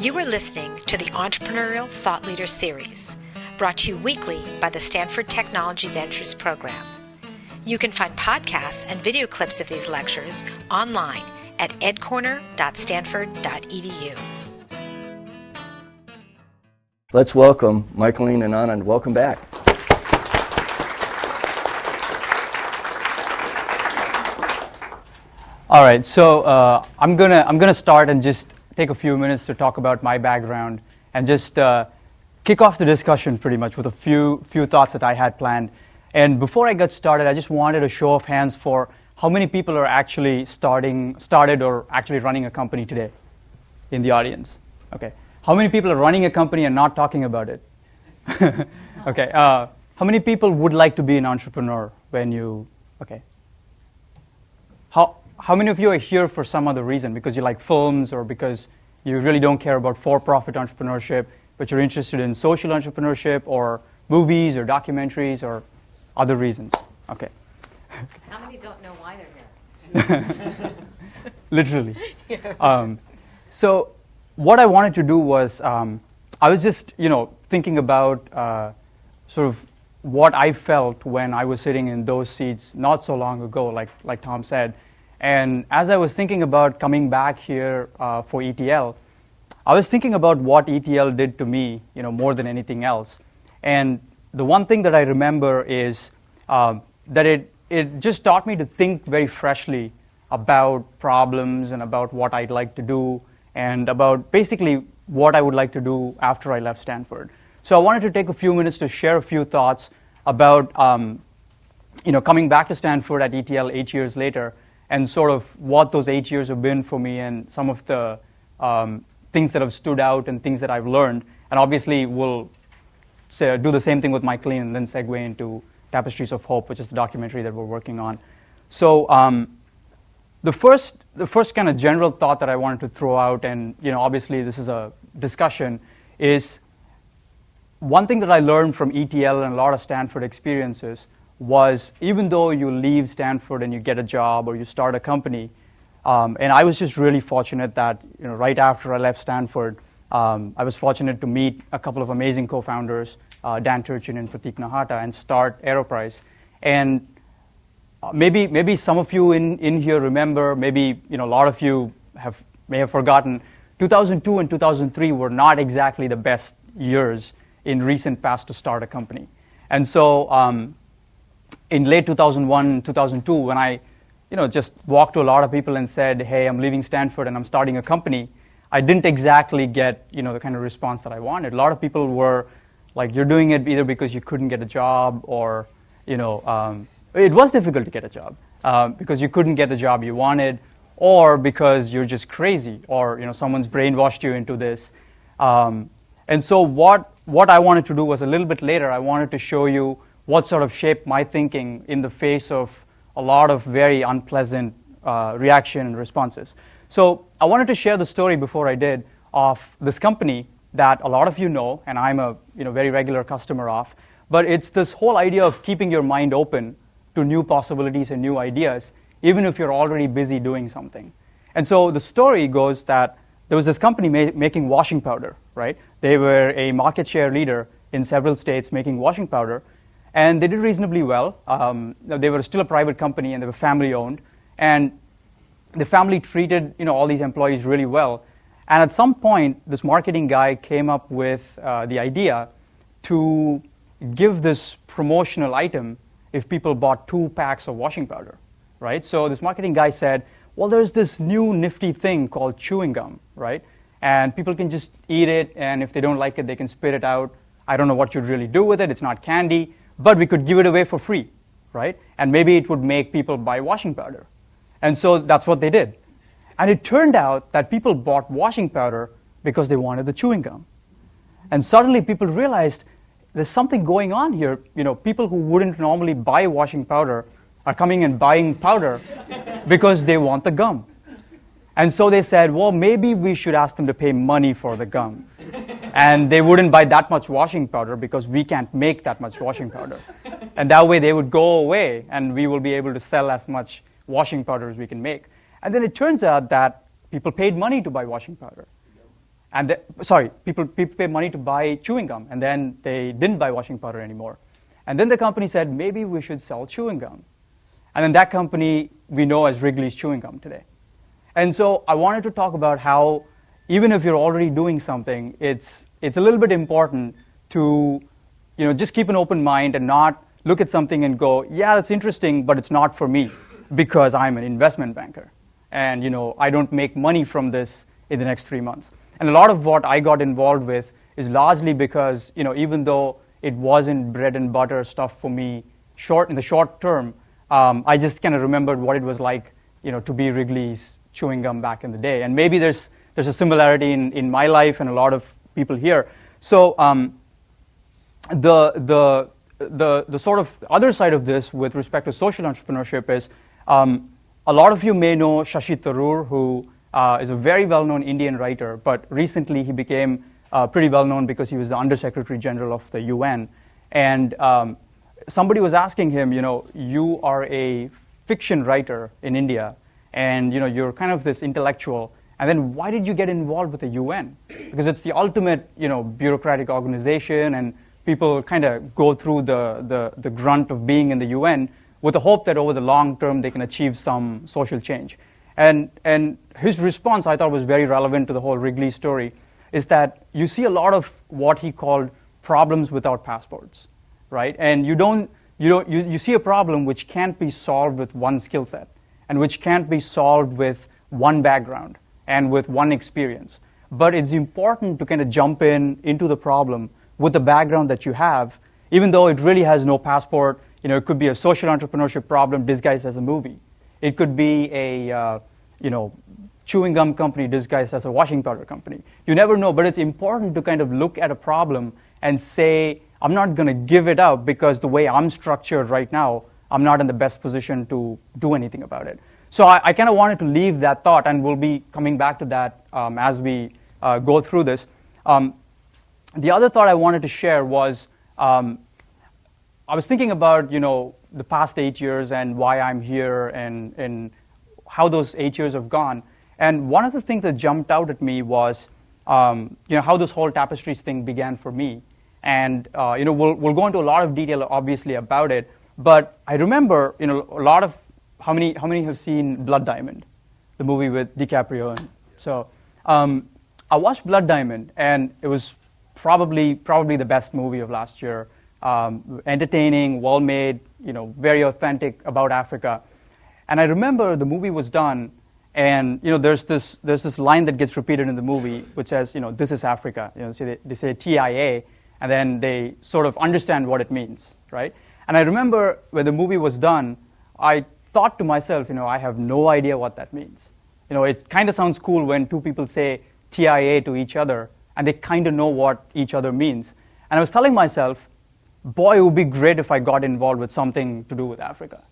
You are listening to the Entrepreneurial Thought Leader Series, brought to you weekly by the Stanford Technology Ventures Program. You can find podcasts and video clips of these lectures online at edcorner.stanford.edu. Let's welcome Michealene and Anand. Welcome back. All right, so uh, I'm gonna I'm gonna start and just take a few minutes to talk about my background and just uh, kick off the discussion pretty much with a few few thoughts that I had planned. And before I get started, I just wanted a show of hands for how many people are actually starting started or actually running a company today in the audience. Okay, how many people are running a company and not talking about it? okay. Uh, how many people would like to be an entrepreneur when you, okay. How, how many of you are here for some other reason? Because you like films or because you really don't care about for profit entrepreneurship, but you're interested in social entrepreneurship or movies or documentaries or other reasons? Okay. How many don't know why they're here? Literally. Um, so what I wanted to do was um, I was just you know thinking about uh, sort of what I felt when I was sitting in those seats not so long ago, like like Tom said. And as I was thinking about coming back here uh, for ETL, I was thinking about what ETL did to me, you know, more than anything else. And the one thing that I remember is um, that it it just taught me to think very freshly about problems and about what I'd like to do and about basically what I would like to do after I left Stanford. So I wanted to take a few minutes to share a few thoughts about um, you know, coming back to Stanford at ETL eight years later and sort of what those eight years have been for me and some of the um, things that have stood out and things that I've learned. And obviously, we'll say, do the same thing with Michealene and then segue into Tapestries of Hope, which is the documentary that we're working on. So um, the first, the first kind of general thought that I wanted to throw out, and you know, obviously this is a discussion, is one thing that I learned from ETL and a lot of Stanford experiences was even though you leave Stanford and you get a job or you start a company, um, and I was just really fortunate that you know, right after I left Stanford, um, I was fortunate to meet a couple of amazing co-founders, uh, Dan Turchin and Pratik Nahata, and start Aeroprise. And uh, maybe, maybe some of you in, in here remember, maybe you know, a lot of you have, may have forgotten, 2002 and 2003 were not exactly the best years in recent past to start a company. And so um, in late 2001, 2002, when I you know, just walked to a lot of people and said, hey, I'm leaving Stanford and I'm starting a company, I didn't exactly get you know, the kind of response that I wanted. A lot of people were like, you're doing it either because you couldn't get a job or, you know, um, it was difficult to get a job um, because you couldn't get the job you wanted, or because you're just crazy, or you know someone's brainwashed you into this. Um, and so what what I wanted to do was a little bit later. I wanted to show you what sort of shaped my thinking in the face of a lot of very unpleasant uh, reaction and responses. So I wanted to share the story before I did of this company that a lot of you know, and I'm a you know, very regular customer of. But it's this whole idea of keeping your mind open to new possibilities and new ideas, even if you're already busy doing something. And so the story goes that there was this company ma- making washing powder, right? They were a market share leader in several states making washing powder, and they did reasonably well. Um, they were still a private company and they were family owned, and the family treated you know all these employees really well. And at some point, this marketing guy came up with uh, the idea to give this promotional item if people bought two packs of washing powder, right? So this marketing guy said, well, there's this new nifty thing called chewing gum, right? And people can just eat it, and if they don't like it, they can spit it out. I don't know what you'd really do with it. It's not candy, but we could give it away for free, right? And maybe it would make people buy washing powder. And so that's what they did. And it turned out that people bought washing powder because they wanted the chewing gum. And suddenly people realized there's something going on here. You know, people who wouldn't normally buy washing powder are coming and buying powder because they want the gum. And so they said, well, maybe we should ask them to pay money for the gum. And they wouldn't buy that much washing powder because we can't make that much washing powder. And that way they would go away and we will be able to sell as much washing powder as we can make. And then it turns out that people paid money to buy washing powder. and they, sorry, people, people pay money to buy chewing gum, and then they didn't buy washing powder anymore. And then the company said, maybe we should sell chewing gum. And then that company we know as Wrigley's Chewing Gum today. And so I wanted to talk about how, even if you're already doing something, it's, it's a little bit important to you know, just keep an open mind and not look at something and go, yeah, that's interesting, but it's not for me because I'm an investment banker. And you know, I don't make money from this in the next three months. And a lot of what I got involved with is largely because, you know, even though it wasn't bread and butter stuff for me short in the short term, um, I just kind of remembered what it was like, you know, to be Wrigley's chewing gum back in the day. And maybe there's, there's a similarity in, in my life and a lot of people here. So um, the, the, the, the sort of other side of this with respect to social entrepreneurship is um, a lot of you may know Shashi Tharoor, who uh, is a very well known Indian writer, but recently he became uh, pretty well known because he was the Undersecretary General of the UN. And um, somebody was asking him, you know, you are a fiction writer in India, and you know, you're kind of this intellectual. And then why did you get involved with the UN? Because it's the ultimate, you know, bureaucratic organization, and people kind of go through the, the, the grunt of being in the UN with the hope that over the long term they can achieve some social change. And, and his response, I thought, was very relevant to the whole Wrigley story, is that you see a lot of what he called problems without passports, right? And you don't, you, don't, you, you see a problem which can't be solved with one skill set and which can't be solved with one background and with one experience. But it's important to kind of jump in into the problem with the background that you have, even though it really has no passport. You know, it could be a social entrepreneurship problem disguised as a movie. It could be a, uh, you know, chewing gum company disguised as a washing powder company. You never know, but it's important to kind of look at a problem and say, I'm not going to give it up because the way I'm structured right now, I'm not in the best position to do anything about it. So I, I kind of wanted to leave that thought, and we'll be coming back to that um, as we uh, go through this. Um, the other thought I wanted to share was um, I was thinking about, you know, the past eight years and why I'm here and, and how those eight years have gone. And one of the things that jumped out at me was, um, you know, how this whole tapestries thing began for me. And, uh, you know, we'll, we'll go into a lot of detail, obviously, about it. But I remember, you know, a lot of, how many, how many have seen Blood Diamond, the movie with DiCaprio? And so um, I watched Blood Diamond, and it was probably, probably the best movie of last year um, entertaining, well made, you know, very authentic about Africa. And I remember the movie was done, and you know, there's this there's this line that gets repeated in the movie, which says, you know, this is Africa. You know, so they, they say TIA, and then they sort of understand what it means, right? And I remember when the movie was done, I thought to myself, you know, I have no idea what that means. You know, it kind of sounds cool when two people say TIA to each other, and they kind of know what each other means. And I was telling myself, boy, it would be great if I got involved with something to do with Africa.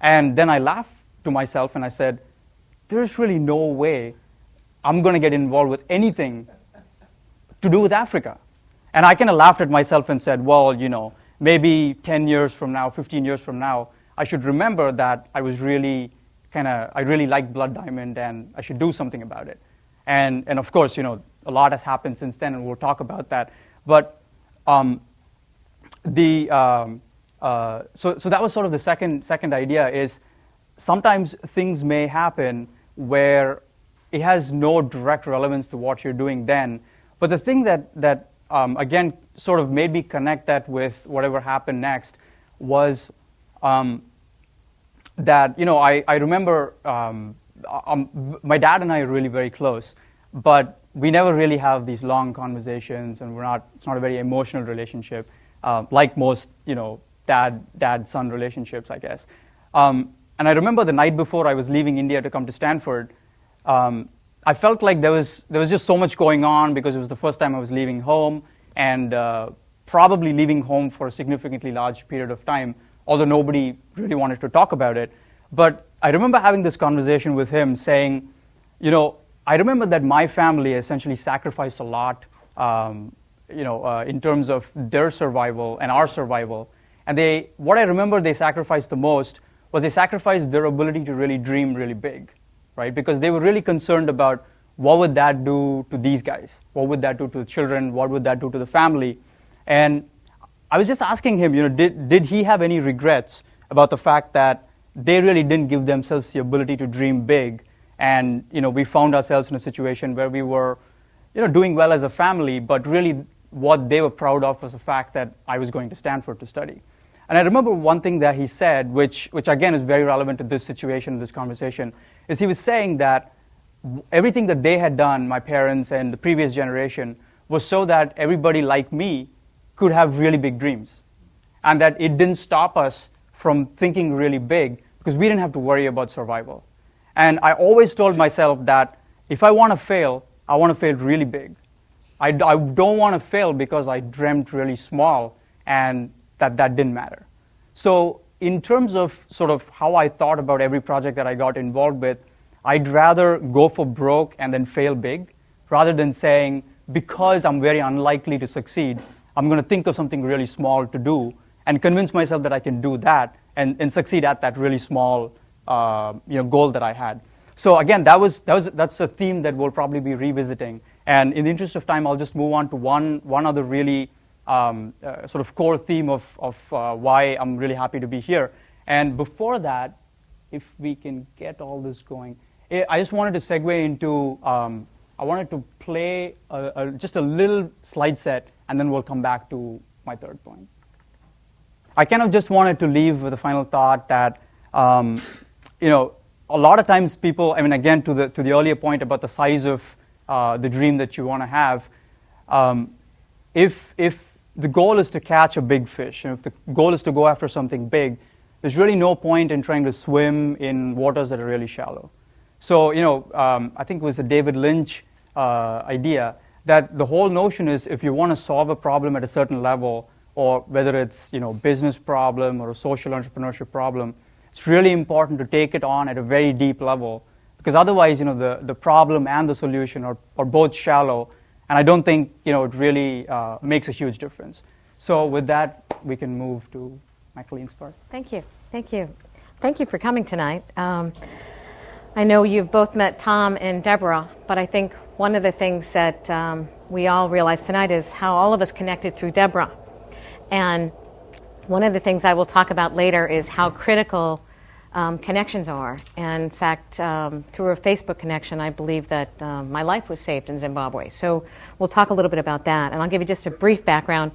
And then I laughed to myself and I said, there's really no way I'm going to get involved with anything to do with Africa. And I kind of laughed at myself and said, well, you know, maybe 10 years from now, 15 years from now, I should remember that I was really kind of, I really liked Blood Diamond and I should do something about it. And, and of course, you know, a lot has happened since then and we'll talk about that. But um, the, um, uh, so, so that was sort of the second, second idea is sometimes things may happen where it has no direct relevance to what you're doing then. But the thing that, that um, again, sort of made me connect that with whatever happened next was um, that, you know, I, I remember um, um my dad and I are really very close, but we never really have these long conversations, and we're not, it's not a very emotional relationship uh, like most, you know, dad dad son relationships, I guess. Um, and I remember the night before I was leaving India to come to Stanford, um, I felt like there was there was just so much going on because it was the first time I was leaving home and uh, probably leaving home for a significantly large period of time, although nobody really wanted to talk about it. But I remember having this conversation with him saying, you know, I remember that my family essentially sacrificed a lot um, you know, uh, in terms of their survival and our survival. And they, what I remember they sacrificed the most was they sacrificed their ability to really dream really big, right? Because they were really concerned about what would that do to these guys? What would that do to the children? What would that do to the family? And I was just asking him, you know, did, did he have any regrets about the fact that they really didn't give themselves the ability to dream big? And, you know, we found ourselves in a situation where we were, you know, doing well as a family, but really what they were proud of was the fact that I was going to Stanford to study. And I remember one thing that he said, which, which again is very relevant to this situation, this conversation, is he was saying that everything that they had done, my parents and the previous generation, was so that everybody like me could have really big dreams. And that it didn't stop us from thinking really big because we didn't have to worry about survival. And I always told myself that if I want to fail, I want to fail really big. I, I don't want to fail because I dreamt really small and that that didn't matter. So, in terms of sort of how I thought about every project that I got involved with, I'd rather go for broke and then fail big rather than saying, because I'm very unlikely to succeed, I'm going to think of something really small to do and convince myself that I can do that and, and succeed at that really small uh, you know, goal that I had. So again, that was, that was, that's a theme that we'll probably be revisiting. And in the interest of time, I'll just move on to one, one other really um, uh, sort of core theme of, of uh, why I'm really happy to be here. And before that, if we can get all this going, eh, I just wanted to segue into, um, I wanted to play a, a, just a little slide set, and then we'll come back to my third point. I kind of just wanted to leave with a final thought that, um, you know, a lot of times people, I mean, again, to the, to the earlier point about the size of uh, the dream that you want to have, um, if, if the goal is to catch a big fish, and if the goal is to go after something big, there's really no point in trying to swim in waters that are really shallow. So, you know, um, I think it was a David Lynch uh, idea that the whole notion is if you want to solve a problem at a certain level, or whether it's you know business problem or a social entrepreneurship problem, it's really important to take it on at a very deep level because otherwise, you know, the, the problem and the solution are, are both shallow, and I don't think you know it really uh, makes a huge difference. So with that, we can move to Michealene's part. Thank you, thank you, thank you for coming tonight. Um, I know you've both met Tom and Deborah, but I think one of the things that um, we all realize tonight is how all of us connected through Deborah. And one of the things I will talk about later is how critical um, connections are. And in fact, um, through a Facebook connection, I believe that um, my life was saved in Zimbabwe. So we'll talk a little bit about that. And I'll give you just a brief background.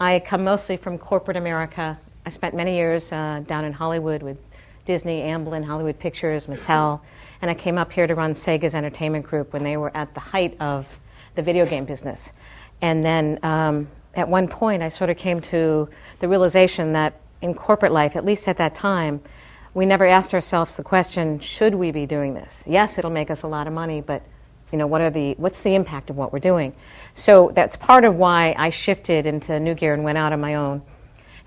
I come mostly from corporate America. I spent many years uh, down in Hollywood with Disney, Amblin, Hollywood Pictures, Mattel. And I came up here to run Sega's entertainment group when they were at the height of the video game business. And then um, at one point, I sort of came to the realization that in corporate life, at least at that time, we never asked ourselves the question, should we be doing this? Yes, it'll make us a lot of money, but you know, what are the, what's the impact of what we're doing? So that's part of why I shifted into New Gear and went out on my own.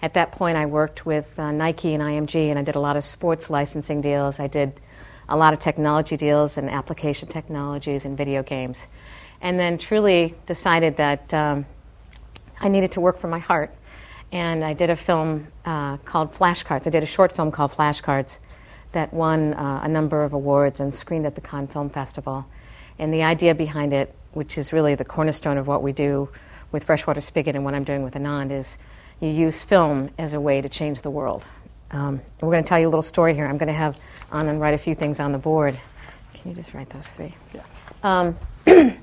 At that point, I worked with uh, Nike and IMG, and I did a lot of sports licensing deals. I did a lot of technology deals and application technologies and video games. And then truly decided that um, I needed to work from my heart. And I did a film uh, called Flashcards. I did a short film called Flashcards that won uh, a number of awards and screened at the Cannes Film Festival. And the idea behind it, which is really the cornerstone of what we do with Freshwater Spigot and what I'm doing with Anand, is you use film as a way to change the world. Um, we're going to tell you a little story here. I'm going to have Anand write a few things on the board. Can you just write those three? Yeah. Um,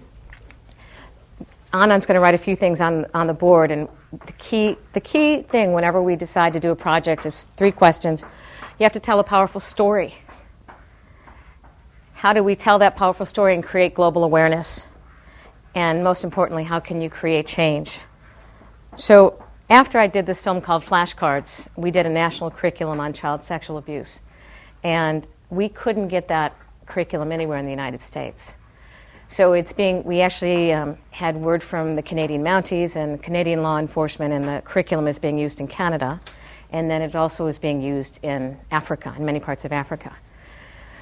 Anand's going to write a few things on, on the board, and the key, the key thing whenever we decide to do a project is three questions. You have to tell a powerful story. How do we tell that powerful story and create global awareness? And most importantly, how can you create change? So, after I did this film called Flashcards, we did a national curriculum on child sexual abuse. And we couldn't get that curriculum anywhere in the United States. So it's being, we actually um, had word from the Canadian Mounties and Canadian law enforcement, and the curriculum is being used in Canada, and then it also is being used in Africa, in many parts of Africa.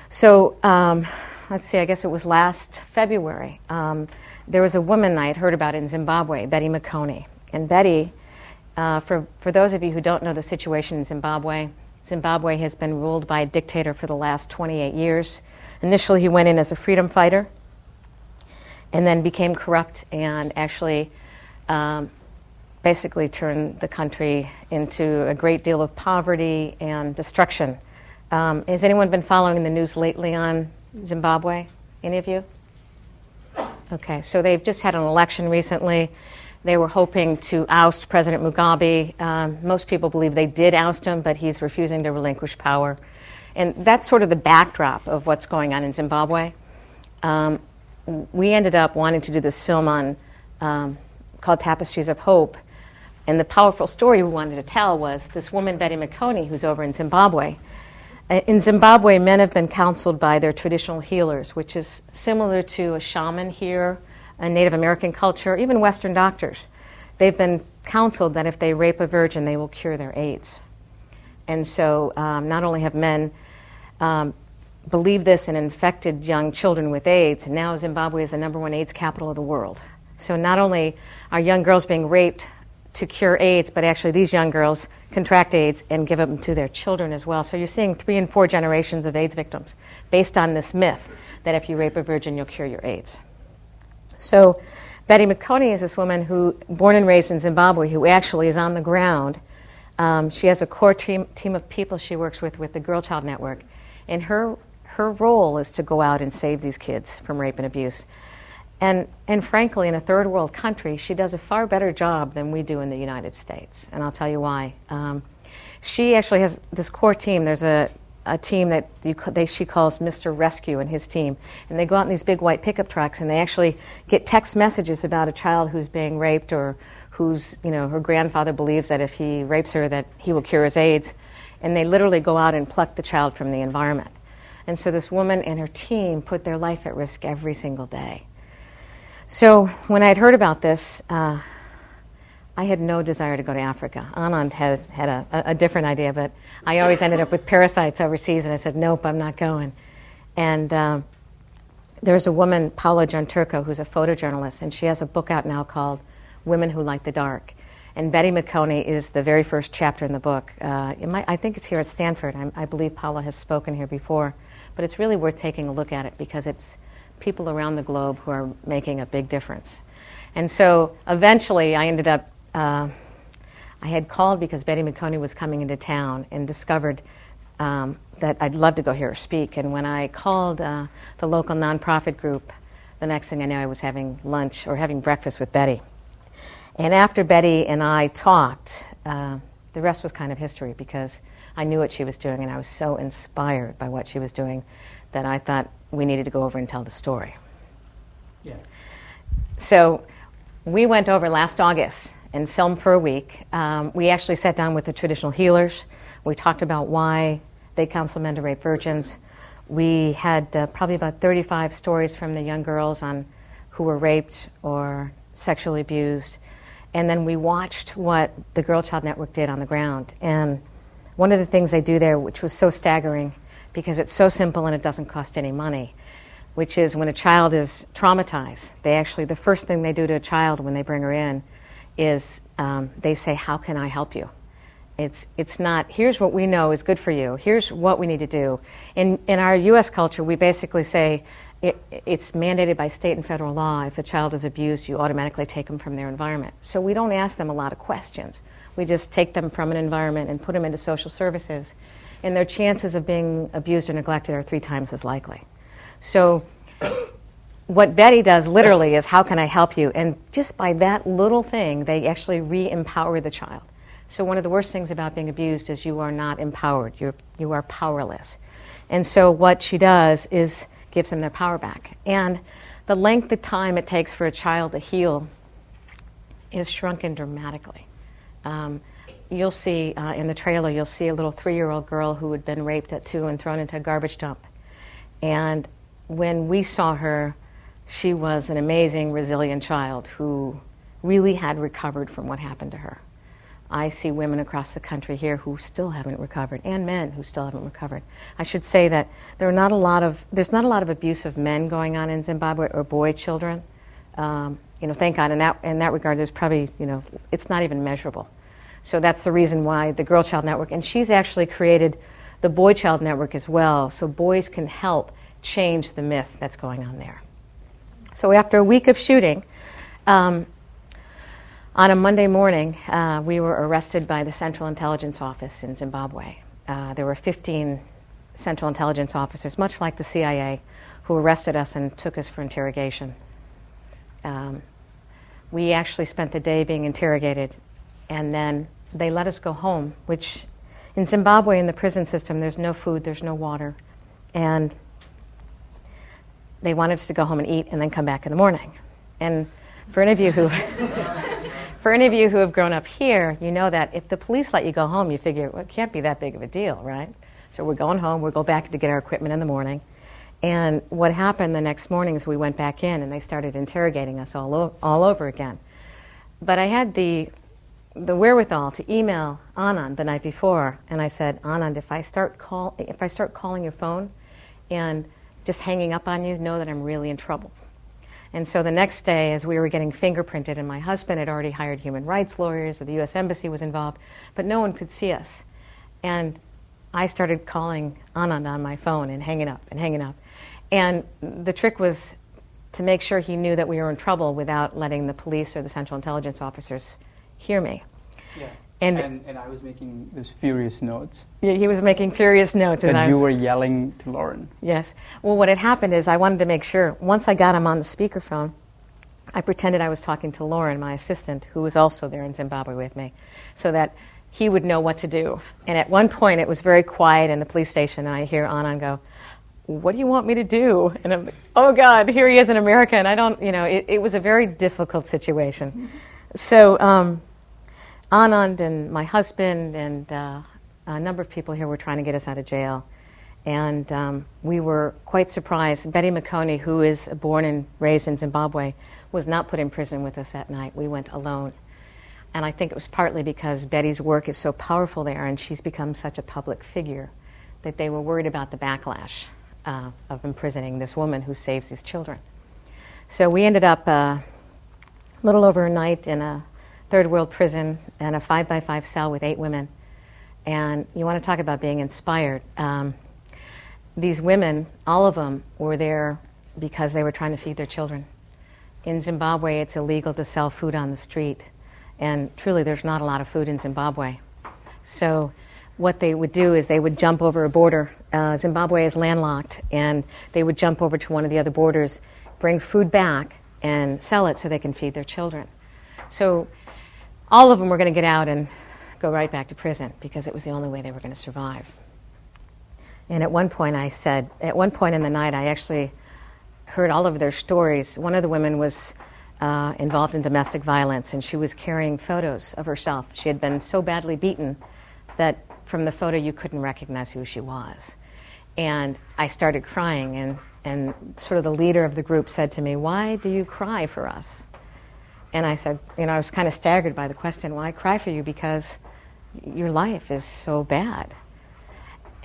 So um, let's see, I guess it was last February. Um, there was a woman I had heard about in Zimbabwe, Betty Makoni. And Betty, uh, for, for those of you who don't know the situation in Zimbabwe, Zimbabwe has been ruled by a dictator for the last 28 years. Initially, he went in as a freedom fighter and then became corrupt and actually um, basically turned the country into a great deal of poverty and destruction. Um, has anyone been following the news lately on Zimbabwe? Any of you? Okay, so they've just had an election recently. They were hoping to oust President Mugabe. Um, most people believe they did oust him, but he's refusing to relinquish power. And that's sort of the backdrop of what's going on in Zimbabwe. Um, we ended up wanting to do this film on um, called Tapestries of Hope. And the powerful story we wanted to tell was this woman, Betty Makoni, who's over in Zimbabwe. Uh, in Zimbabwe, men have been counseled by their traditional healers, which is similar to a shaman here, Native American culture, even Western doctors. They've been counseled that if they rape a virgin, they will cure their AIDS. And so, um, not only have men um, believed this and infected young children with AIDS, now Zimbabwe is the number one AIDS capital of the world. So, not only are young girls being raped to cure AIDS, but actually these young girls contract AIDS and give them to their children as well. So you're seeing three and four generations of AIDS victims based on this myth that if you rape a virgin, you'll cure your AIDS. So Betty Makoni is this woman who, born and raised in Zimbabwe, who actually is on the ground. Um, she has a core team, team of people she works with with the Girl Child Network, and her her role is to go out and save these kids from rape and abuse. And, and frankly, in a third world country, she does a far better job than we do in the United States. And I'll tell you why. Um, she actually has this core team. There's a, a team that you, they, she calls Mr. Rescue and his team. And they go out in these big white pickup trucks and they actually get text messages about a child who's being raped or whose, you know, her grandfather believes that if he rapes her that he will cure his AIDS. And they literally go out and pluck the child from the environment. And so this woman and her team put their life at risk every single day. So when I had heard about this, uh, I had no desire to go to Africa. Anand had, had a, a, different idea, but I always ended up with parasites overseas, and I said, nope, I'm not going. And um, there's a woman, Paula Gianturco, who's a photojournalist, and she has a book out now called Women Who Light the Dark. And Betty Makoni is the very first chapter in the book. Uh, might, I think it's here at Stanford. I, I believe Paula has spoken here before. But it's really worth taking a look at it because it's people around the globe who are making a big difference. And so eventually I ended up, uh, I had called because Betty Makoni was coming into town and discovered um, that I'd love to go hear her speak. And when I called uh, the local nonprofit group, the next thing I knew, I was having lunch or having breakfast with Betty. And after Betty and I talked, uh, the rest was kind of history because I knew what she was doing and I was so inspired by what she was doing that I thought we needed to go over and tell the story. Yeah. So we went over last August and filmed for a week. Um, we actually sat down with the traditional healers. We talked about why they counsel men to rape virgins. We had uh, probably about 35 stories from the young girls on who were raped or sexually abused. And then we watched what the Girl Child Network did on the ground. And one of the things they do there, which was so staggering, because it's so simple and it doesn't cost any money, which is when a child is traumatized, they actually, the first thing they do to a child when they bring her in is um, they say, How can I help you? It's, it's not, here's what we know is good for you. Here's what we need to do. In, in our U.S. culture, we basically say it, it's mandated by state and federal law. If a child is abused, you automatically take them from their environment. So we don't ask them a lot of questions. We just take them from an environment and put them into social services and their chances of being abused or neglected are three times as likely. So, what Betty does literally is, How can I help you? And just by that little thing, they actually re empower the child. So, one of the worst things about being abused is you are not empowered, You're, you are powerless. And so, what she does is gives them their power back. And the length of time it takes for a child to heal is shrunken dramatically. Um, you'll see uh, in the trailer, you'll see a little three year old girl who had been raped at two and thrown into a garbage dump. And when we saw her, she was an amazing, resilient child who really had recovered from what happened to her. I see women across the country here who still haven't recovered, and men who still haven't recovered. I should say that there are not a lot of there's not a lot of abuse of men going on in Zimbabwe or boy children. Um, you know, thank God in that in that regard, there's probably you know it's not even measurable. So that's the reason why the Girl Child Network, and she's actually created the Boy Child Network as well, so boys can help change the myth that's going on there. So after a week of shooting, um, on a Monday morning, uh, we were arrested by the Central Intelligence Office in Zimbabwe. Uh, there were 15 Central Intelligence officers, much like the CIA, who arrested us and took us for interrogation. Um, we actually spent the day being interrogated, and then they let us go home, which in Zimbabwe, in the prison system, there's no food, there's no water. And they wanted us to go home and eat and then come back in the morning. And for any of you who for any of you who have grown up here, you know that if the police let you go home, you figure well, it can't be that big of a deal, right? So we're going home. We'll go back to get our equipment in the morning. And what happened the next morning is we went back in and they started interrogating us all, o- all over again. But I had the, the wherewithal to email Anand the night before, and I said, Anand, if I start, call, if I start calling your phone and just hanging up on you, know that I'm really in trouble. And so the next day, as we were getting fingerprinted, and my husband had already hired human rights lawyers, the U.S. Embassy was involved, but no one could see us. And I started calling Anand on my phone and hanging up and hanging up. And the trick was to make sure he knew that we were in trouble without letting the police or the Central Intelligence officers hear me. Yeah. And- And, and, I was making those furious notes. He he was making furious notes. And was- you were yelling to Lauren. Yes. Well, what had happened is I wanted to make sure, once I got him on the speakerphone, I pretended I was talking to Lauren, my assistant, who was also there in Zimbabwe with me, so that he would know what to do. And at one point, it was very quiet in the police station, and I hear Anand go, What do you want me to do? And I'm like, Oh, God, here he is in America, and I don't, you know, it, it was a very difficult situation. So, um, Anand and my husband and uh, a number of people here were trying to get us out of jail. And um, we were quite surprised. Betty Makoni, who is born and raised in Zimbabwe, was not put in prison with us that night. We went alone. And I think it was partly because Betty's work is so powerful there and she's become such a public figure that they were worried about the backlash uh, of imprisoning this woman who saves these children. So we ended up uh, a little over a night in a third world prison in a five by five cell with eight women. And you want to talk about being inspired. Um, these women, all of them, were there because they were trying to feed their children. In Zimbabwe, it's illegal to sell food on the street. And truly, there's not a lot of food in Zimbabwe. So, what they would do is they would jump over a border. Uh, Zimbabwe is landlocked, and they would jump over to one of the other borders, bring food back, and sell it so they can feed their children. So, all of them were going to get out and go right back to prison because it was the only way they were going to survive. And at one point, I said, at one point in the night, I actually heard all of their stories. One of the women was uh, involved in domestic violence, and she was carrying photos of herself. She had been so badly beaten that from the photo you couldn't recognize who she was. And I started crying, and, and sort of the leader of the group said to me, Why do you cry for us? And I said, You know, I was kind of staggered by the question, Why cry for you? Because your life is so bad.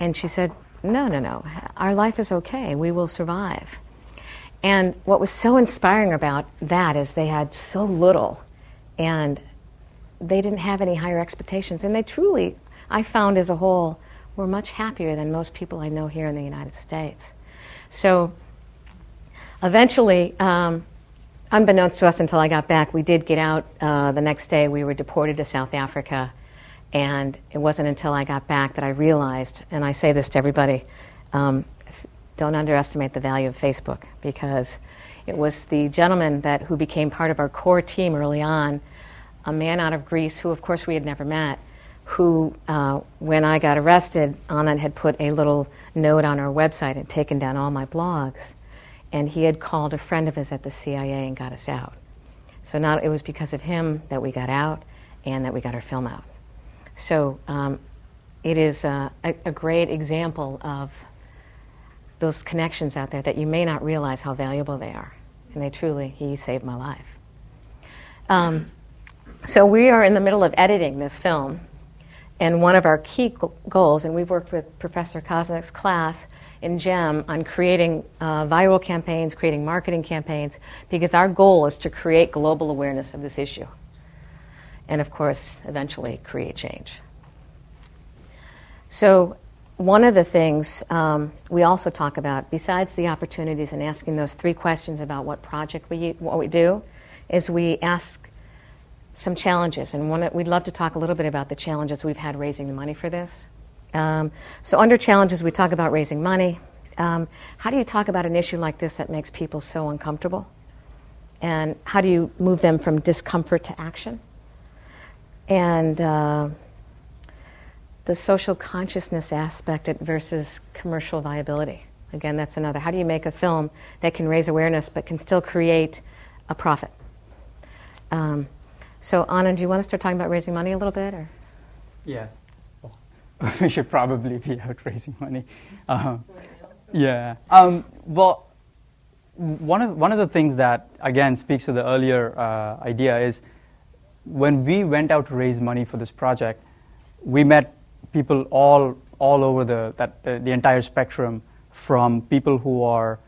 And she said, No, no, no. Our life is okay. We will survive. And what was so inspiring about that is they had so little and they didn't have any higher expectations. And they truly, I found as a whole, were much happier than most people I know here in the United States. So eventually, um, unbeknownst to us until I got back, we did get out uh, the next day. We were deported to South Africa. And it wasn't until I got back that I realized, and I say this to everybody um, don't underestimate the value of Facebook because it was the gentleman that who became part of our core team early on, a man out of Greece who, of course, we had never met, who, uh, when I got arrested, Anand had put a little note on our website and taken down all my blogs. And he had called a friend of his at the CIA and got us out. So not, it was because of him that we got out and that we got our film out. So um, it is uh, a, a great example of those connections out there that you may not realize how valuable they are. And they truly, he saved my life. Um, so we are in the middle of editing this film. And one of our key goals, and we've worked with Professor Kosnik's class in GEM on creating uh, viral campaigns, creating marketing campaigns, because our goal is to create global awareness of this issue. And of course, eventually create change. So one of the things um, we also talk about, besides the opportunities and asking those three questions about what project we what we do, is we ask some challenges, and one, we'd love to talk a little bit about the challenges we've had raising the money for this. Um, so, under challenges, we talk about raising money. Um, how do you talk about an issue like this that makes people so uncomfortable? And how do you move them from discomfort to action? And uh, the social consciousness aspect versus commercial viability. Again, that's another. How do you make a film that can raise awareness but can still create a profit? Um, so, Anand, do you want to start talking about raising money a little bit? Or? Yeah. Well, we should probably be out raising money. Uh, yeah. Um, well, one of, one of the things that, again, speaks to the earlier uh, idea is when we went out to raise money for this project, we met people all all over the that the, the entire spectrum, from people who are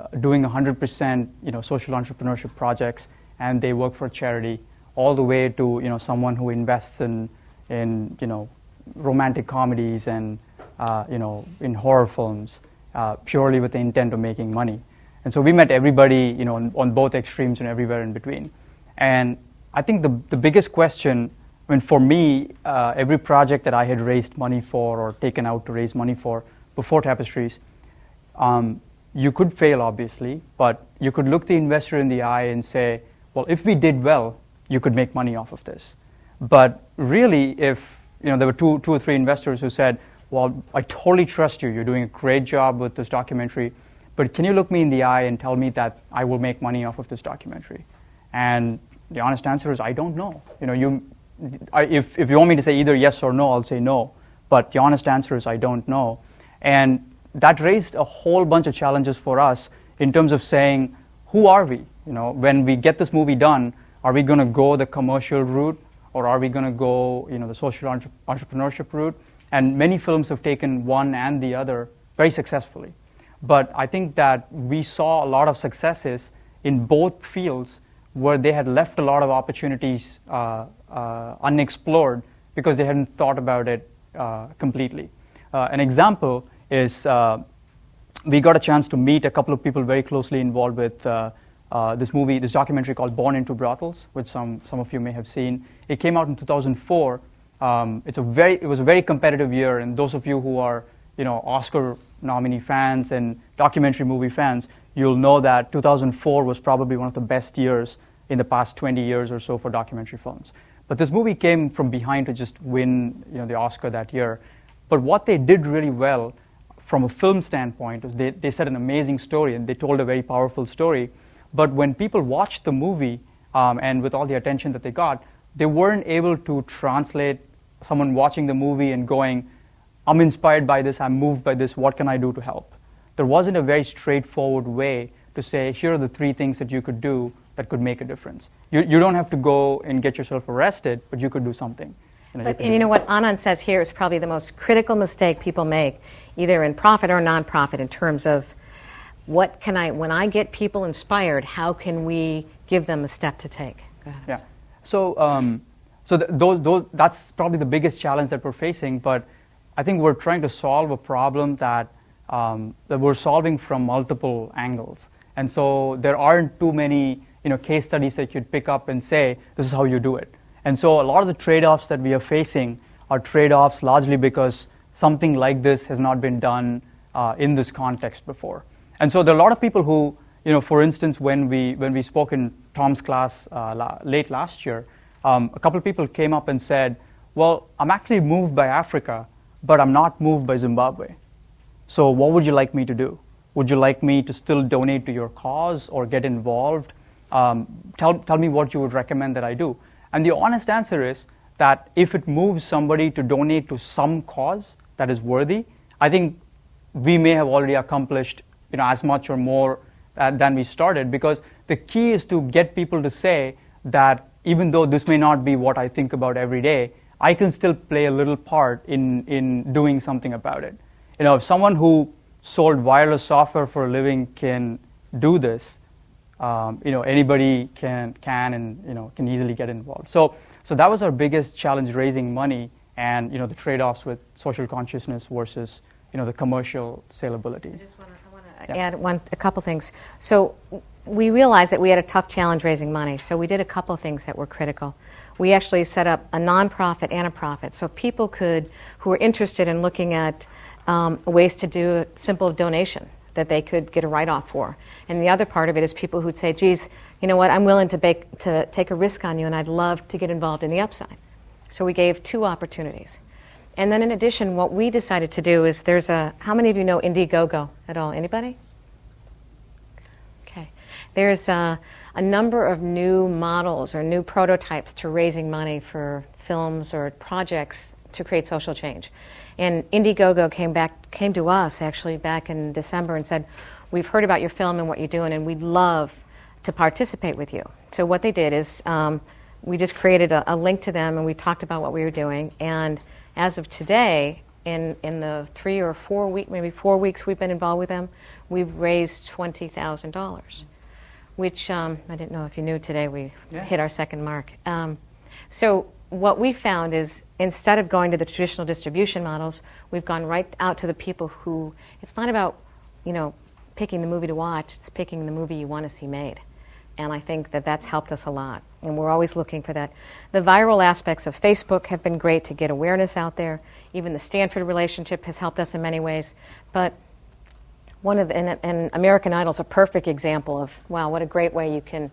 uh, doing 100% you know social entrepreneurship projects and they work for charity, all the way to you know someone who invests in in you know romantic comedies and uh, you know in horror films uh, purely with the intent of making money. And so we met everybody you know on, on both extremes and everywhere in between. And I think the the biggest question I mean, for me, uh, every project that I had raised money for or taken out to raise money for before Tapestries, um, you could fail, obviously, but you could look the investor in the eye and say, well, if we did well, you could make money off of this. But really, if you know, there were two, two or three investors who said, well, I totally trust you. You're doing a great job with this documentary, but can you look me in the eye and tell me that I will make money off of this documentary? And the honest answer is, I don't know. You know, you I, if, if you want me to say either yes or no, I'll say no. But the honest answer is I don't know. And that raised a whole bunch of challenges for us in terms of saying, who are we? You know, when we get this movie done, are we going to go the commercial route or are we going to go, you know, the social entre- entrepreneurship route? And many films have taken one and the other very successfully. But I think that we saw a lot of successes in both fields where they had left a lot of opportunities uh, uh, unexplored because they hadn't thought about it uh, completely. Uh, an example is we got a chance to meet a couple of people very closely involved with this movie, this documentary called Born into Brothels, which some, some of you may have seen. It came out in 2004. Um, it's a very, it was a very competitive year, and those of you who are you know, Oscar nominee fans and documentary movie fans, you'll know that 2004 was probably one of the best years in the past 20 years or so for documentary films. But this movie came from behind to just win you know, the Oscar that year. But what they did really well from a film standpoint was they, they said an amazing story and they told a very powerful story. But when people watched the movie um, and with all the attention that they got, they weren't able to translate someone watching the movie and going, I'm inspired by this, I'm moved by this, what can I do to help? There wasn't a very straightforward way to say, here are the three things that you could do that could make a difference. You, you don't have to go and get yourself arrested, but you could do something. You know, but, you and you know what Anand says here is probably the most critical mistake people make, either in profit or nonprofit, in terms of what can I, when I get people inspired, how can we give them a step to take? Yeah. So, um, so th- those, those, that's probably the biggest challenge that we're facing, but I think we're trying to solve a problem that, um, that we're solving from multiple angles. And so there aren't too many you know, case studies that you'd pick up and say, this is how you do it. And so a lot of the trade offs that we are facing are trade offs largely because something like this has not been done uh, in this context before. And so there are a lot of people who, you know, for instance, when we, when we spoke in Tom's class uh, la- late last year, um, a couple of people came up and said, well, I'm actually moved by Africa, but I'm not moved by Zimbabwe. So what would you like me to do? Would you like me to still donate to your cause or get involved? um, tell, tell me what you would recommend that I do. And the honest answer is that if it moves somebody to donate to some cause that is worthy, I think we may have already accomplished you know, as much or more uh, than we started because the key is to get people to say that even though this may not be what I think about every day, I can still play a little part in, in doing something about it. You know, if someone who sold wireless software for a living can do this, um, you know, anybody can, can and, you know, can easily get involved. So, so that was our biggest challenge, raising money and, you know, the trade-offs with social consciousness versus you know, the commercial saleability. Yeah. add one, a couple things. So we realized that we had a tough challenge raising money, so we did a couple things that were critical. We actually set up a nonprofit and a profit, so people could, who were interested in looking at um, ways to do a simple donation that they could get a write-off for. And the other part of it is people who'd say, geez, you know what, I'm willing to, bake, to take a risk on you and I'd love to get involved in the upside. So we gave two opportunities. And then in addition, what we decided to do is there's a, how many of you know Indiegogo at all? Anybody? Okay. There's a, a number of new models or new prototypes to raising money for films or projects to create social change. And Indiegogo came back, came to us actually back in December and said, "We've heard about your film and what you're doing, and we'd love to participate with you." So what they did is um, we just created a, a, link to them, and we talked about what we were doing. And as of today, in in the three or four week, maybe four weeks we've been involved with them, we've raised twenty thousand dollars, which um, I didn't know if you knew today we yeah. hit our second mark. Um, so what we found is instead of going to the traditional distribution models, we've gone right out to the people who it's not about, you know, picking the movie to watch, it's picking the movie you want to see made. And I think that that's helped us a lot. And we're always looking for that. The viral aspects of Facebook have been great to get awareness out there. Even the Stanford relationship has helped us in many ways. But one of the, and, and American Idol is a perfect example of, wow, what a great way you can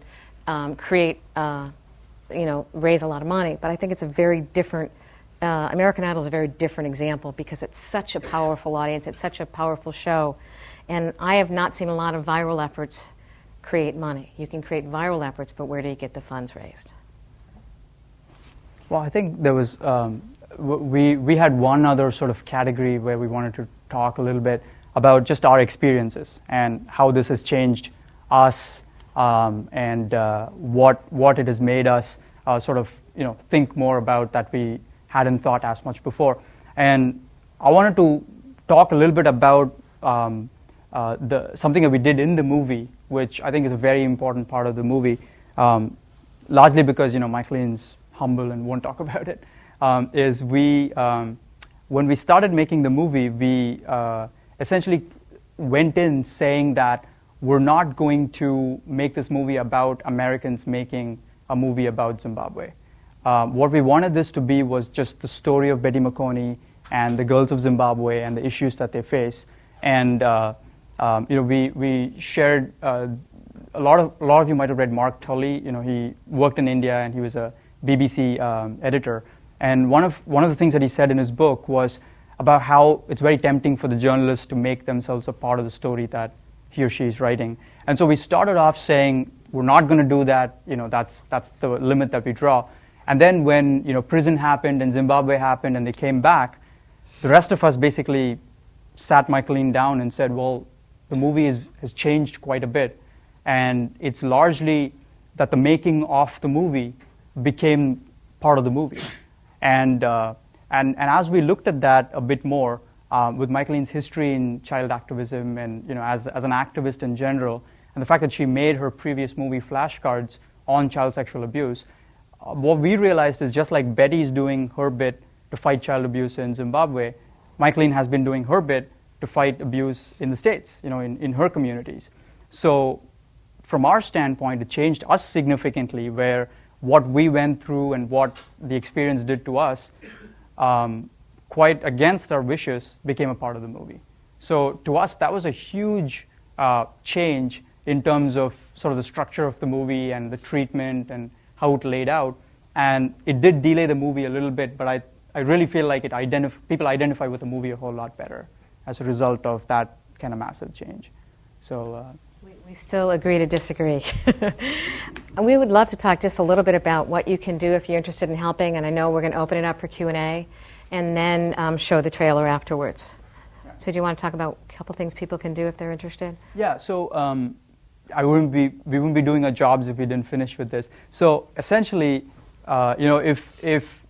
um, create uh, you know, raise a lot of money. But I think it's a very different. Uh, American Idol is a very different example because it's such a powerful audience. It's such a powerful show, and I have not seen a lot of viral efforts create money. You can create viral efforts, but where do you get the funds raised? Well, I think there was um, we we had one other sort of category where we wanted to talk a little bit about just our experiences and how this has changed us um, and uh, what what it has made us uh, sort of you know think more about that we hadn't thought as much before. And I wanted to talk a little bit about um, uh, the something that we did in the movie, which I think is a very important part of the movie, um, largely because you know Michealene's humble and won't talk about it. Um, is we um, when we started making the movie, we uh, essentially went in saying that we're not going to make this movie about Americans making a movie about Zimbabwe. Um, what we wanted this to be was just the story of Betty Makoni and the girls of Zimbabwe and the issues that they face. And uh, um, you know, we we shared uh, a lot of a lot of you might have read Mark Tully. You know, he worked in India and he was a BBC um, editor. And one of one of the things that he said in his book was about how it's very tempting for the journalists to make themselves a part of the story that he or she is writing. And so we started off saying, we're not going to do that. You know, that's, that's the limit that we draw. And then when, you know, prison happened and Zimbabwe happened and they came back, the rest of us basically sat Michealene down and said, well, the movie is, has changed quite a bit. And it's largely that the making of the movie became part of the movie. And, uh, and, and as we looked at that a bit more, um, with Michealene's history in child activism and you know, as, as an activist in general, and the fact that she made her previous movie flashcards on child sexual abuse, uh, what we realized is just like Betty's doing her bit to fight child abuse in Zimbabwe, Michaeline has been doing her bit to fight abuse in the States, you know, in, in her communities. So from our standpoint, it changed us significantly where what we went through and what the experience did to us um, quite against our wishes, became a part of the movie. So to us, that was a huge uh, change in terms of sort of the structure of the movie and the treatment and how it laid out. And it did delay the movie a little bit, but I, I really feel like it identif- people identify with the movie a whole lot better as a result of that kind of massive change. So. Uh, we, we still agree to disagree. and we would love to talk just a little bit about what you can do if you're interested in helping. And I know we're going to open it up for Q and A and then um, show the trailer afterwards. So, do you want to talk about a couple things people can do if they're interested? Yeah. So, um, I wouldn't be we wouldn't be doing our jobs if we didn't finish with this. So, essentially, uh, you know, if if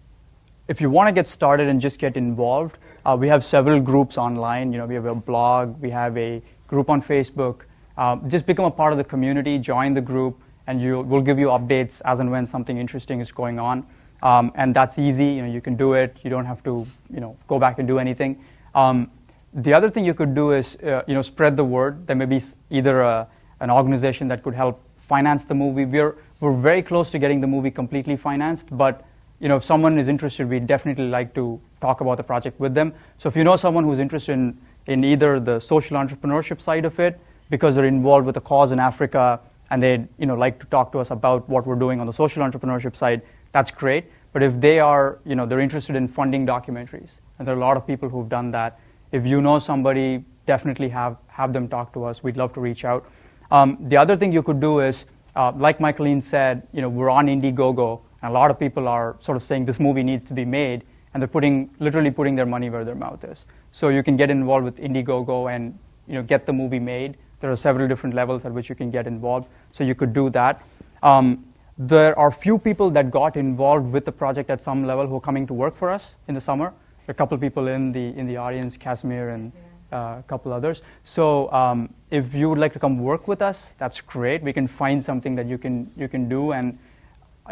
if you want to get started and just get involved, uh, we have several groups online. You know, we have a blog, we have a group on Facebook. Um, just become a part of the community, join the group, and you, we'll give you updates as and when something interesting is going on. Um, and that's easy. You know, you can do it. You don't have to, you know, go back and do anything. Um, the other thing you could do is uh, you know spread the word. There may be either a, an organization that could help finance the movie. We're we're very close to getting the movie completely financed, but you know if someone is interested, we'd definitely like to talk about the project with them. So if you know someone who's interested in, in either the social entrepreneurship side of it, because they're involved with a cause in Africa and they'd you know, like to talk to us about what we're doing on the social entrepreneurship side, that's great. But if they are, you know, they're interested in funding documentaries, and there are a lot of people who've done that. If you know somebody, definitely have, have them talk to us. We'd love to reach out. Um, the other thing you could do is, uh, like Michealene said, you know, we're on Indiegogo, and a lot of people are sort of saying this movie needs to be made, and they're putting, literally putting their money where their mouth is. So you can get involved with Indiegogo and you know, get the movie made. There are several different levels at which you can get involved, so you could do that. Um, there are few people that got involved with the project at some level who are coming to work for us in the summer. There are a couple of people in the, in the audience, Casimir and uh, a couple others. So um, if you would like to come work with us, that's great. We can find something that you can, you can do, and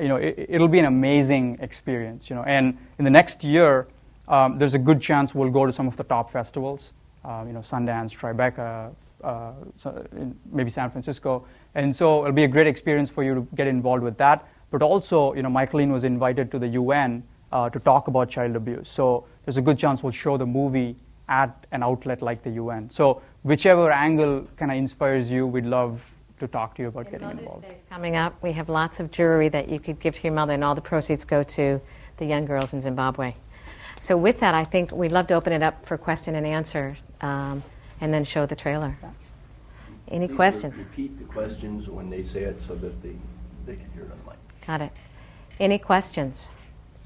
you know, it, will be an amazing experience. You know, and in the next year, um, there's a good chance we'll go to some of the top festivals. Uh, you know, Sundance, Tribeca, uh, maybe San Francisco. And so it'll be a great experience for you to get involved with that. But also, you know, Michealene was invited to the UN uh, to talk about child abuse. So there's a good chance we'll show the movie at an outlet like the UN. So whichever angle kind of inspires you, we'd love to talk to you about and getting Mother's involved. Day's coming up. We have lots of jewelry that you could give to your mother, and all the proceeds go to the young girls in Zimbabwe. So with that, I think we'd love to open it up for question and answer. Um, and then show the trailer. Any Please questions? Repeat the questions when they say it so that they, they can hear it on the mic. Got it. Any questions?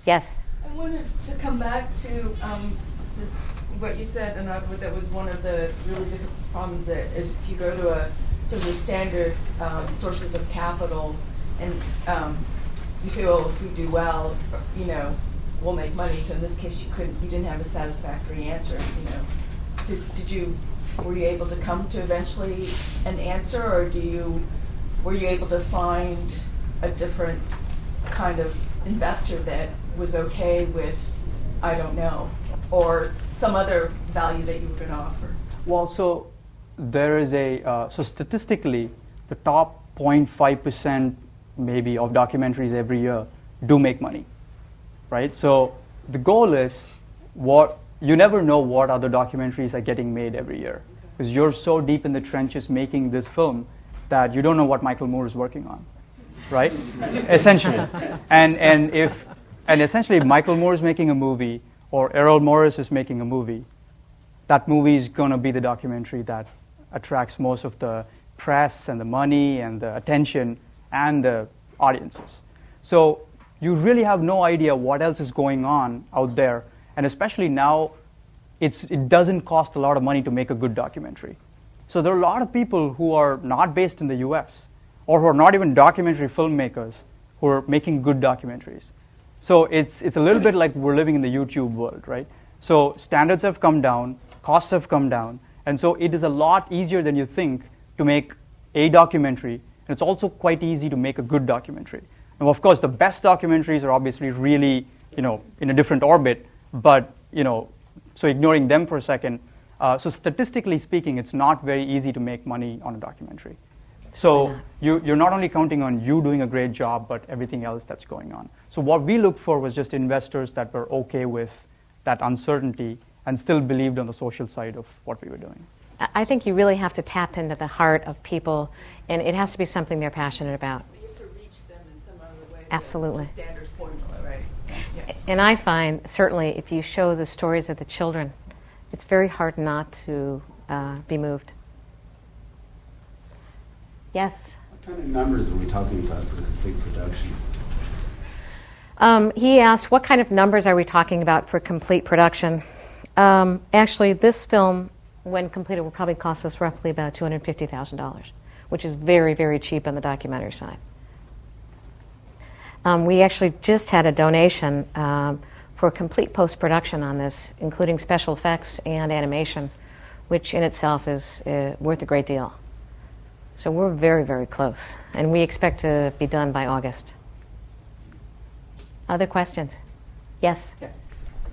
Yes. I wanted to come back to um, what you said, and that was one of the really difficult problems. that if you go to a of the standard um, sources of capital, and um, you say, well, if we do well, you know, we'll make money. So in this case, you couldn't, you didn't have a satisfactory answer. You know, so did you were you able to come to eventually an answer, or do you were you able to find a different kind of investor that was okay with I don't know, or some other value that you were going to offer? Well, so there is a uh, so statistically, the top 0.5 percent maybe of documentaries every year do make money, right? So the goal is what you never know what other documentaries are getting made every year because you're so deep in the trenches making this film that you don't know what Michael Moore is working on, right? essentially, and and if and essentially if Michael Moore is making a movie or Errol Morris is making a movie, that movie is going to be the documentary that attracts most of the press and the money and the attention and the audiences. So you really have no idea what else is going on out there and especially now, it doesn't cost a lot of money to make a good documentary. So there are a lot of people who are not based in the US or who are not even documentary filmmakers who are making good documentaries. So it's, it's a little bit like we're living in the YouTube world, right? So standards have come down, costs have come down, and so it is a lot easier than you think to make a documentary, and it's also quite easy to make a good documentary. And of course, the best documentaries are obviously really, you know, in a different orbit, but you know, so ignoring them for a second, uh, so statistically speaking, it's not very easy to make money on a documentary. So you, you're not only counting on you doing a great job, but everything else that's going on. So what we looked for was just investors that were okay with that uncertainty and still believed on the social side of what we were doing. I think you really have to tap into the heart of people, and it has to be something they're passionate about. So you have to reach them in some other way. Absolutely. standard formula, right? And I find, certainly, if you show the stories of the children, it's very hard not to uh, be moved. Yes? What kind of numbers are we talking about for complete production? Um, he asked, What kind of numbers are we talking about for complete production? Um, actually, this film, when completed, will probably cost us roughly about $250,000, which is very, very cheap on the documentary side. Um, we actually just had a donation um, for complete post production on this, including special effects and animation, which in itself is uh, worth a great deal. So we're very, very close, and we expect to be done by August. Other questions? Yes?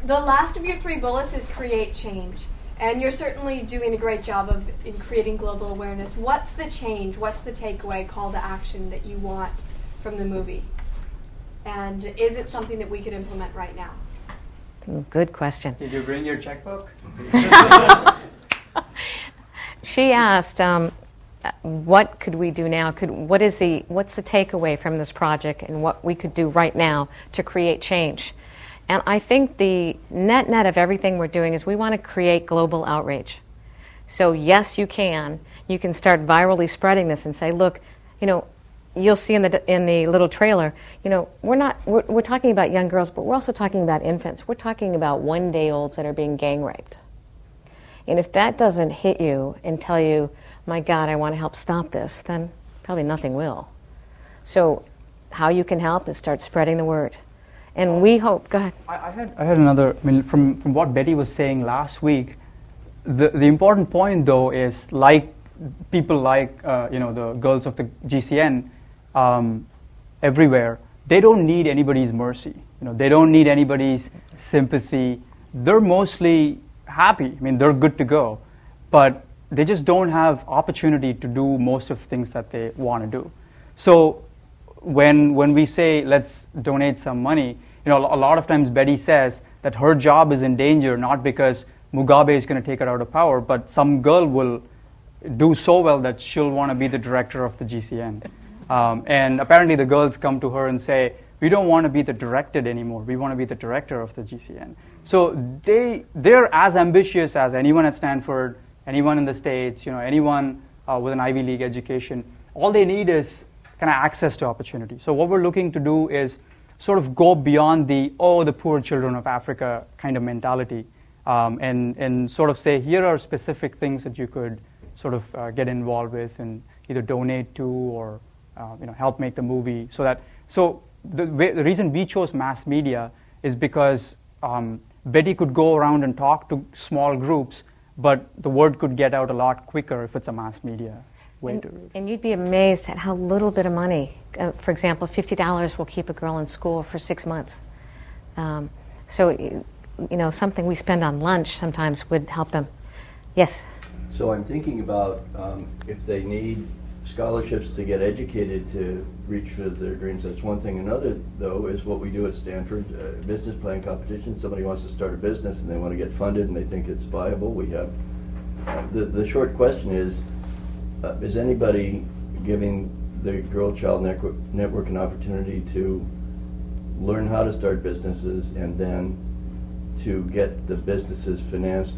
The last of your three bullets is create change. And you're certainly doing a great job of in creating global awareness. What's the change? What's the takeaway call to action that you want from the movie? And is it something that we could implement right now? Good question. Did you bring your checkbook? she asked, um, "What could we do now? Could what is the what's the takeaway from this project, and what we could do right now to create change?" And I think the net net of everything we're doing is we want to create global outrage. So yes, you can. You can start virally spreading this and say, "Look, you know." You'll see in the in the little trailer. You know, we're not we're, we're talking about young girls, but we're also talking about infants. We're talking about one day olds that are being gang raped. And if that doesn't hit you and tell you, my God, I want to help stop this, then probably nothing will. So, how you can help is start spreading the word. And we hope, go ahead. I, I had, I had another, I mean, from, from what Betty was saying last week, the, the important point though is like people like, uh, you know, the girls of the GCN um, everywhere, they don't need anybody's mercy. You know, they don't need anybody's sympathy. They're mostly happy. I mean, they're good to go, but they just don't have opportunity to do most of the things that they want to do. So when when we say let's donate some money, you know, a lot of times Betty says that her job is in danger not because Mugabe is going to take her out of power, but some girl will do so well that she'll want to be the director of the GCN. Um, and apparently, the girls come to her and say, "We don't want to be the directed anymore. We want to be the director of the GCN." So they they're as ambitious as anyone at Stanford, anyone in the states, you know, anyone uh, with an Ivy League education. All they need is kind of access to opportunity. So what we're looking to do is sort of go beyond the oh the poor children of Africa kind of mentality, um, and and sort of say here are specific things that you could sort of uh, get involved with and either donate to or uh, you know help make the movie. So that so the, the reason we chose mass media is because um, Betty could go around and talk to small groups, but the word could get out a lot quicker if it's a mass media way and, to. And you'd be amazed at how little bit of money. Uh, for example, fifty dollars will keep a girl in school for six months. Um, so, you know, something we spend on lunch sometimes would help them. Yes. So I'm thinking about um, if they need scholarships to get educated to reach for their dreams. That's one thing. Another, though, is what we do at Stanford, uh, business plan competition. Somebody wants to start a business and they want to get funded and they think it's viable. We have uh, the the short question is: uh, Is anybody giving the Girl Child Network, network an opportunity to learn how to start businesses and then to get the businesses financed,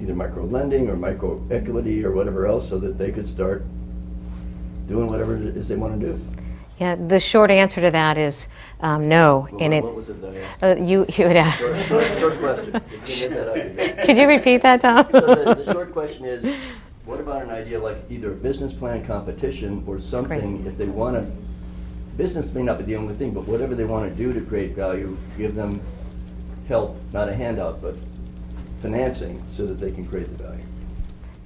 either micro lending or micro equity or whatever else, so that they could start doing whatever it is they want to do? Yeah, the short answer to that is um, no. Well, and what, it, what was it that uh, you, you would, uh, Short, short, short question. If you can that out, you could you repeat that, Tom? So the, the short question is, what about an idea like either a business plan competition or something, if they want to, business may not be the only thing, but whatever they want to do to create value, give them help, not a handout, but financing so that they can create the value.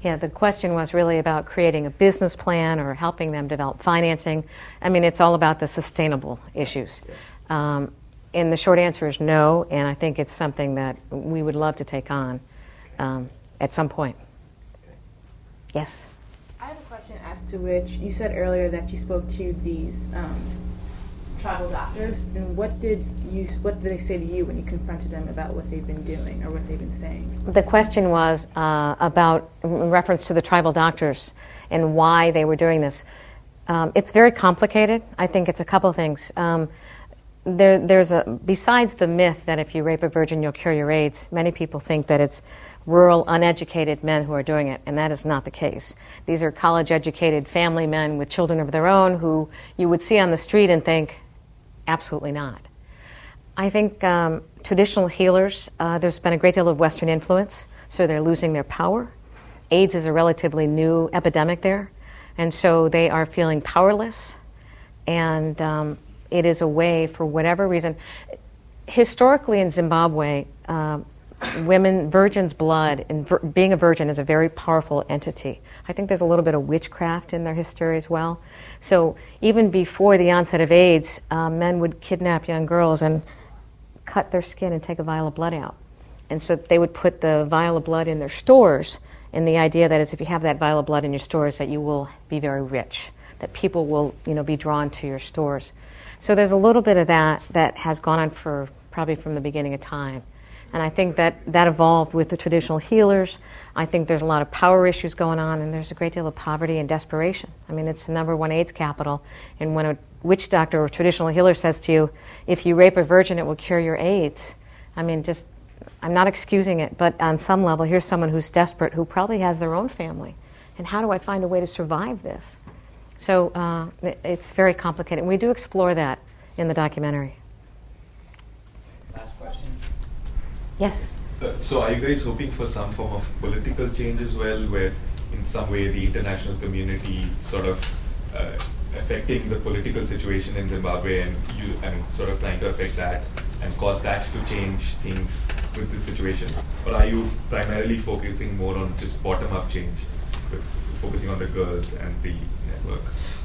Yeah, the question was really about creating a business plan or helping them develop financing. I mean, it's all about the sustainable issues. Um, and the short answer is no, and I think it's something that we would love to take on um, at some point. Yes. I have a question as to which you said earlier that you spoke to these um, tribal doctors, and what did you what did they say to you when you confronted them about what they've been doing or what they've been saying? The question was uh, about, in reference to the tribal doctors and why they were doing this. Um, it's very complicated. I think it's a couple of things. Um, there, there's a besides the myth that if you rape a virgin you'll cure your AIDS. Many people think that it's rural, uneducated men who are doing it, and that is not the case. These are college-educated family men with children of their own who you would see on the street and think, absolutely not. I think um, traditional healers. Uh, there's been a great deal of Western influence, so they're losing their power. AIDS is a relatively new epidemic there, and so they are feeling powerless, and um, it is a way, for whatever reason, historically in Zimbabwe, um, women, virgin's blood, and vir- being a virgin is a very powerful entity. I think there's a little bit of witchcraft in their history as well. So even before the onset of AIDS, uh, men would kidnap young girls and cut their skin and take a vial of blood out. And so they would put the vial of blood in their stores, and the idea that is if you have that vial of blood in your stores, that you will be very rich, that people will you know, be drawn to your stores. So there's a little bit of that that has gone on for probably from the beginning of time. And I think that that evolved with the traditional healers. I think there's a lot of power issues going on, and there's a great deal of poverty and desperation. I mean, it's the number one AIDS capital. And when a witch doctor or traditional healer says to you, if you rape a virgin, it will cure your AIDS, I mean, just, I'm not excusing it, but on some level, here's someone who's desperate who probably has their own family. And how do I find a way to survive this? So uh, it's very complicated. And we do explore that in the documentary. Last question. Yes. Uh, so, are you guys hoping for some form of political change as well, where in some way the international community sort of uh, affecting the political situation in Zimbabwe and you, I mean, sort of trying to affect that and cause that to change things with the situation? Or are you primarily focusing more on just bottom up change, focusing on the girls and the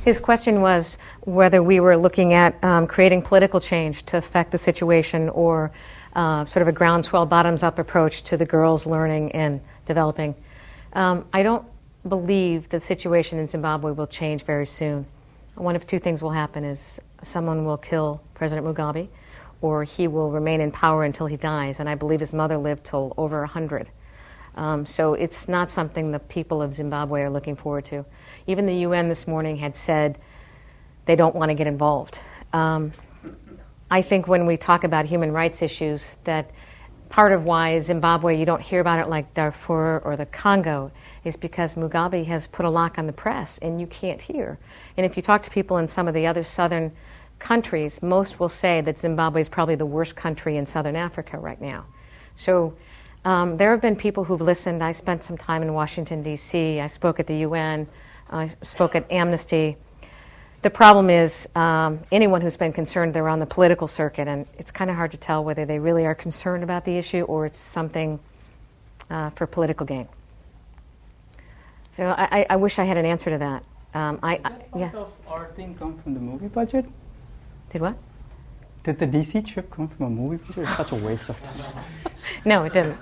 His question was whether we were looking at um, creating political change to affect the situation or uh, sort of a groundswell, bottoms up approach to the girls learning and developing. Um, I don't believe the situation in Zimbabwe will change very soon. One of two things will happen is someone will kill President Mugabe or he will remain in power until he dies. And I believe his mother lived till over 100. Um, so it's not something the people of Zimbabwe are looking forward to. Even the UN this morning had said they don't want to get involved. Um, I think when we talk about human rights issues, that part of why Zimbabwe you don't hear about it like Darfur or the Congo is because Mugabe has put a lock on the press and you can't hear. And if you talk to people in some of the other southern countries, most will say that Zimbabwe is probably the worst country in southern Africa right now. So um, there have been people who've listened. I spent some time in Washington, D.C., I spoke at the UN, I spoke at Amnesty. The problem is, um, anyone who's been concerned, they're on the political circuit, and it's kind of hard to tell whether they really are concerned about the issue or it's something uh, for political gain. So I, I, wish I had an answer to that. Um, I, Did that part of our thing come from the movie budget? Did what? Did the DC trip come from a movie budget? It's such a waste of time. no, it didn't.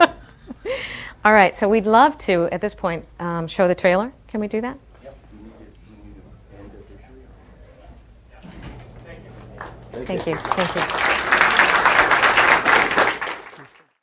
All right, so we'd love to, at this point, um, show the trailer. Can we do that? Thank you. Thank you.